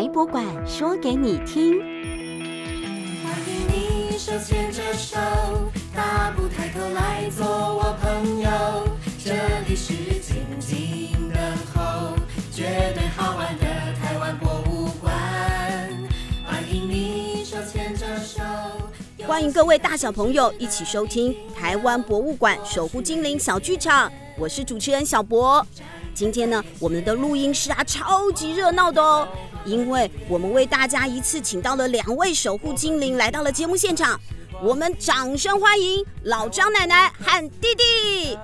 台博馆说给你听。欢迎你手牵着手，大步抬头来做我朋友。这里是静静等候，绝对好玩的台湾博物馆。欢迎你手牵着手。欢迎各位大小朋友一起收听台湾博物馆守护精灵小剧场，我是主持人小博。今天呢，我们的录音室啊，超级热闹的哦，因为我们为大家一次请到了两位守护精灵来到了节目现场，我们掌声欢迎老张奶奶和弟弟。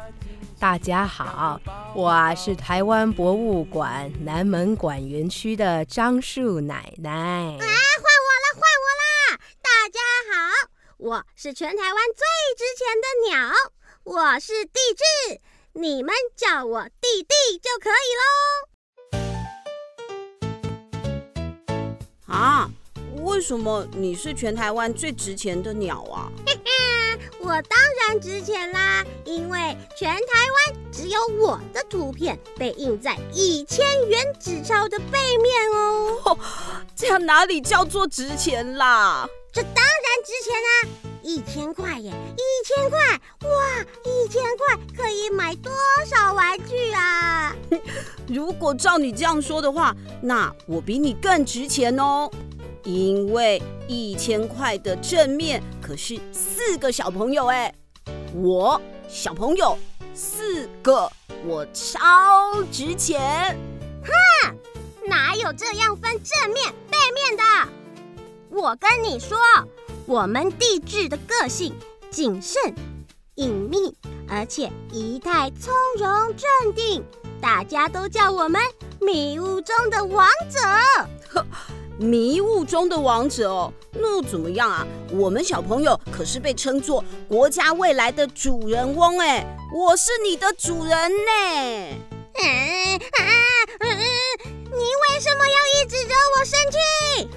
大家好，我啊是台湾博物馆南门馆园区的张树奶奶。啊，换我了，换我啦！大家好，我是全台湾最值钱的鸟，我是地质。你们叫我弟弟就可以啊？为什么你是全台湾最值钱的鸟啊？我当然值钱啦，因为全台湾只有我的图片被印在一千元纸钞的背面哦。哦，这样哪里叫做值钱啦？这当然值钱啊！一千块耶，一千块！哇，一千块可以买多少玩具啊？如果照你这样说的话，那我比你更值钱哦，因为一千块的正面可是四个小朋友哎，我小朋友四个，我超值钱！哼，哪有这样分正面背面的？我跟你说。我们地质的个性谨慎、隐秘，而且仪态从容镇定，大家都叫我们迷雾中的王者。迷雾中的王者哦，那又怎么样啊？我们小朋友可是被称作国家未来的主人翁哎，我是你的主人呢。嗯啊嗯，你为什么要一直惹我生气？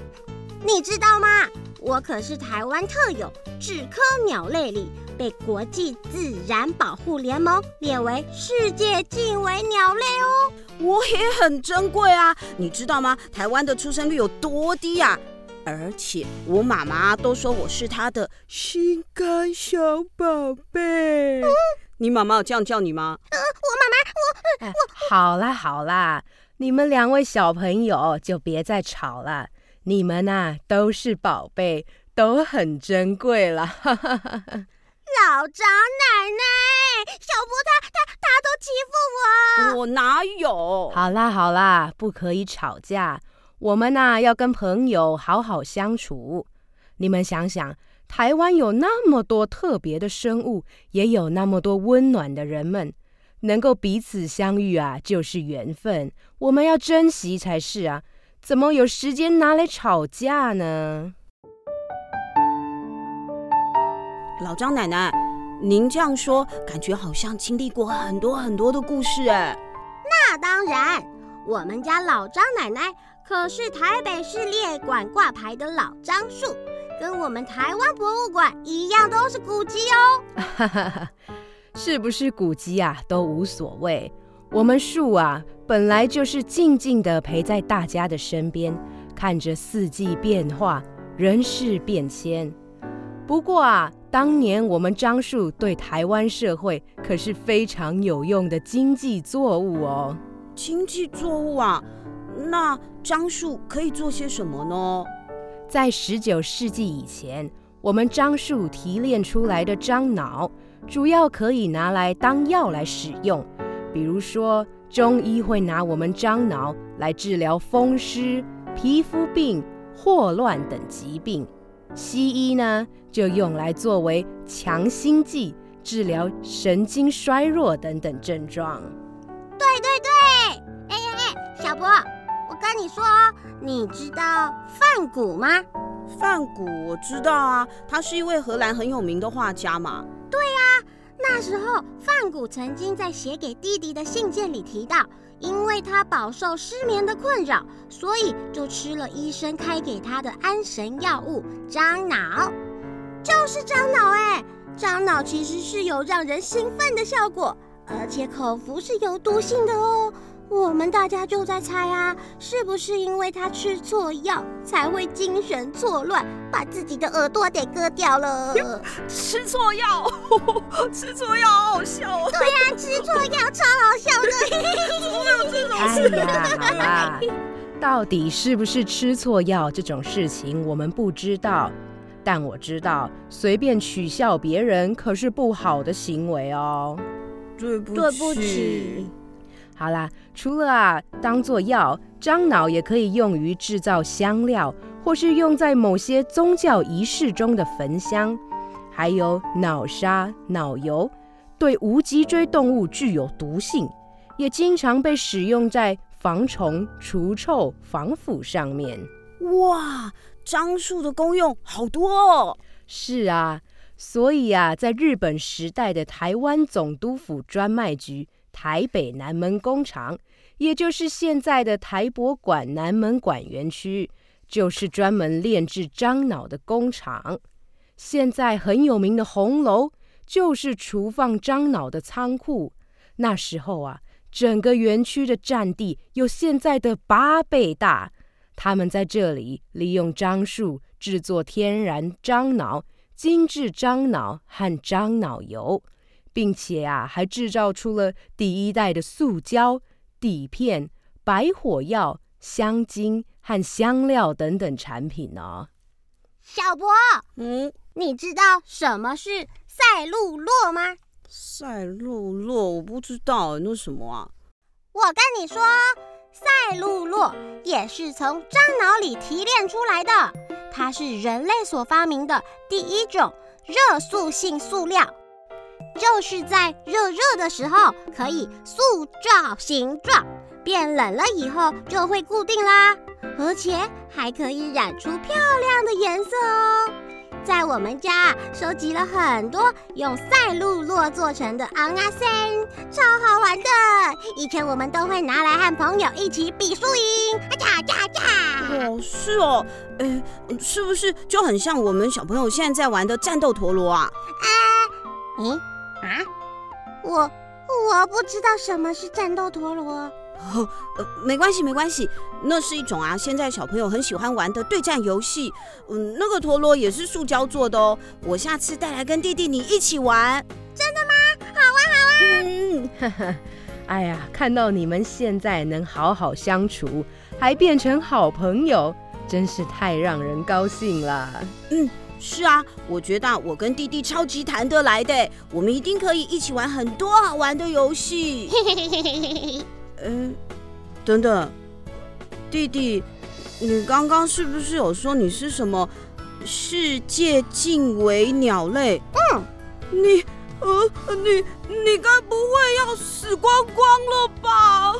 你知道吗？我可是台湾特有雉科鸟类里被国际自然保护联盟列为世界濒危鸟类哦。我也很珍贵啊，你知道吗？台湾的出生率有多低呀？而且我妈妈都说我是她的心肝小宝贝。嗯、你妈妈有这样叫你吗？呃，我妈妈，我我、哎、好啦好啦，你们两位小朋友就别再吵了。你们呐、啊、都是宝贝，都很珍贵了。老张奶奶，小波他他他都欺负我，我哪有？好啦好啦，不可以吵架。我们呐、啊、要跟朋友好好相处。你们想想，台湾有那么多特别的生物，也有那么多温暖的人们，能够彼此相遇啊，就是缘分。我们要珍惜才是啊。怎么有时间拿来吵架呢？老张奶奶，您这样说，感觉好像经历过很多很多的故事哎。那当然，我们家老张奶奶可是台北市列管挂牌的老樟树，跟我们台湾博物馆一样，都是古迹哦。是不是古迹啊？都无所谓。我们树啊，本来就是静静地陪在大家的身边，看着四季变化、人事变迁。不过啊，当年我们樟树对台湾社会可是非常有用的经济作物哦。经济作物啊，那樟树可以做些什么呢？在十九世纪以前，我们樟树提炼出来的樟脑，主要可以拿来当药来使用。比如说，中医会拿我们樟脑来治疗风湿、皮肤病、霍乱等疾病；西医呢，就用来作为强心剂，治疗神经衰弱等等症状。对对对，哎哎哎，小博，我跟你说，你知道范谷吗？范谷我知道啊，他是一位荷兰很有名的画家嘛。对呀、啊。那时候，范古曾经在写给弟弟的信件里提到，因为他饱受失眠的困扰，所以就吃了医生开给他的安神药物樟脑，就是樟脑哎，樟脑其实是有让人兴奋的效果，而且口服是有毒性的哦。我们大家就在猜啊，是不是因为他吃错药才会精神错乱，把自己的耳朵给割掉了？吃错药，吃错药好好笑哦！对呀、啊，吃错药超好笑的。怎么会有这种事？哎呀，好啦，到底是不是吃错药这种事情，我们不知道。但我知道，随便取笑别人可是不好的行为哦。对不起。对不起。好啦，除了啊，当做药，樟脑也可以用于制造香料，或是用在某些宗教仪式中的焚香。还有脑沙、脑油，对无脊椎动物具有毒性，也经常被使用在防虫、除臭、防腐上面。哇，樟树的功用好多哦！是啊，所以啊，在日本时代的台湾总督府专卖局。台北南门工厂，也就是现在的台博馆南门馆园区，就是专门炼制樟脑的工厂。现在很有名的红楼，就是储放樟脑的仓库。那时候啊，整个园区的占地有现在的八倍大。他们在这里利用樟树制作天然樟脑、精制樟脑和樟脑油。并且啊，还制造出了第一代的塑胶底片、白火药、香精和香料等等产品呢。小博，嗯，你知道什么是赛璐珞吗？赛璐珞，我不知道，那什么啊？我跟你说，赛璐珞也是从樟脑里提炼出来的，它是人类所发明的第一种热塑性塑料。就是在热热的时候可以塑造形状，变冷了以后就会固定啦，而且还可以染出漂亮的颜色哦。在我们家收集了很多用赛璐珞做成的尪仔衫，超好玩的。以前我们都会拿来和朋友一起比输赢，啊呀呀呀！哦，是哦，诶，是不是就很像我们小朋友现在在玩的战斗陀螺啊？啊，嗯。啊，我我不知道什么是战斗陀螺。哦，呃，没关系，没关系，那是一种啊，现在小朋友很喜欢玩的对战游戏。嗯，那个陀螺也是塑胶做的哦。我下次带来跟弟弟你一起玩。真的吗？好啊，好啊。嗯，哈哈，哎呀，看到你们现在能好好相处，还变成好朋友，真是太让人高兴了。嗯。是啊，我觉得我跟弟弟超级谈得来的，我们一定可以一起玩很多好玩的游戏。嗯，等等，弟弟，你刚刚是不是有说你是什么世界近危鸟类？嗯，你呃，你你该不会要死光光了吧？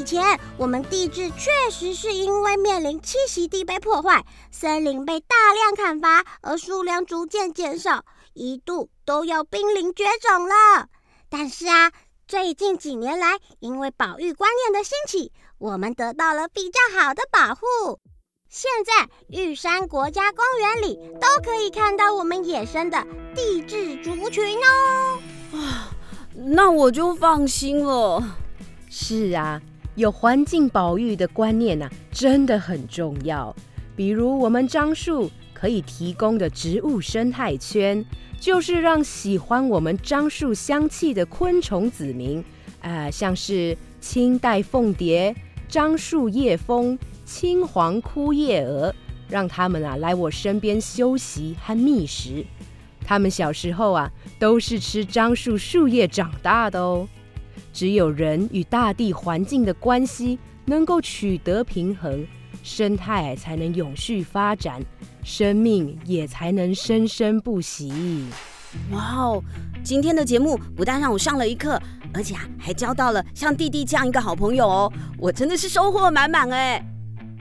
以前我们地质确实是因为面临栖息地被破坏，森林被大量砍伐，而数量逐渐减少，一度都要濒临绝种了。但是啊，最近几年来，因为保育观念的兴起，我们得到了比较好的保护。现在玉山国家公园里都可以看到我们野生的地质族群哦。啊，那我就放心了。是啊。有环境保育的观念呐、真的很重要。比如我们樟树可以提供的植物生态圈，就是让喜欢我们樟树香气的昆虫子民，啊、像是清代凤蝶、樟树叶蜂、青黄枯叶蛾，让他们啊来我身边休息和觅食。他们小时候啊，都是吃樟树树叶长大的哦。只有人与大地环境的关系能够取得平衡，生态才能永续发展，生命也才能生生不息。哇哦！今天的节目不但让我上了一课，而且啊还交到了像弟弟这样一个好朋友哦，我真的是收获满满哎！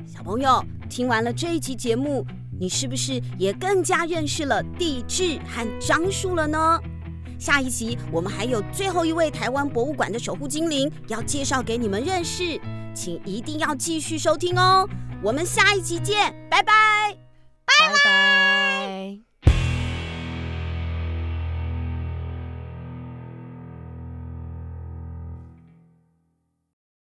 小朋友听完了这一期节目，你是不是也更加认识了地质和樟树了呢？下一集我们还有最后一位台湾博物馆的守护精灵要介绍给你们认识，请一定要继续收听哦。我们下一集见，拜拜，拜拜。